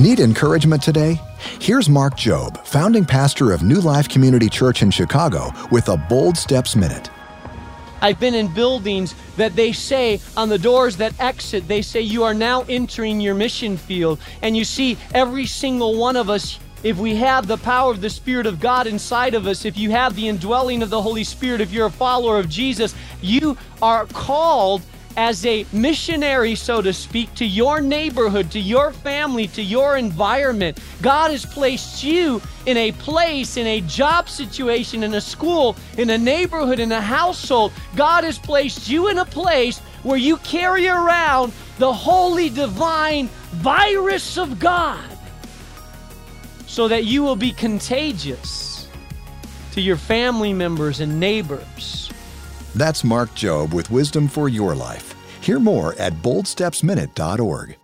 Need encouragement today? Here's Mark Jobe, founding pastor of New Life Community Church in Chicago, with a Bold Steps Minute. I've been in buildings that they say on the doors that exit, they say you are now entering your mission field. And you see, every single one of us, if we have the power of the Spirit of God inside of us, if you have the indwelling of the Holy Spirit, if you're a follower of Jesus, you are called as a missionary, so to speak, to your neighborhood, to your family, to your environment. God has placed you in a place, in a job situation, in a school, in a neighborhood, in a household. God has placed you in a place where you carry around the holy, divine virus of God so that you will be contagious to your family members and neighbors. That's Mark Jobe with wisdom for your life. Hear more at boldstepsminute.org.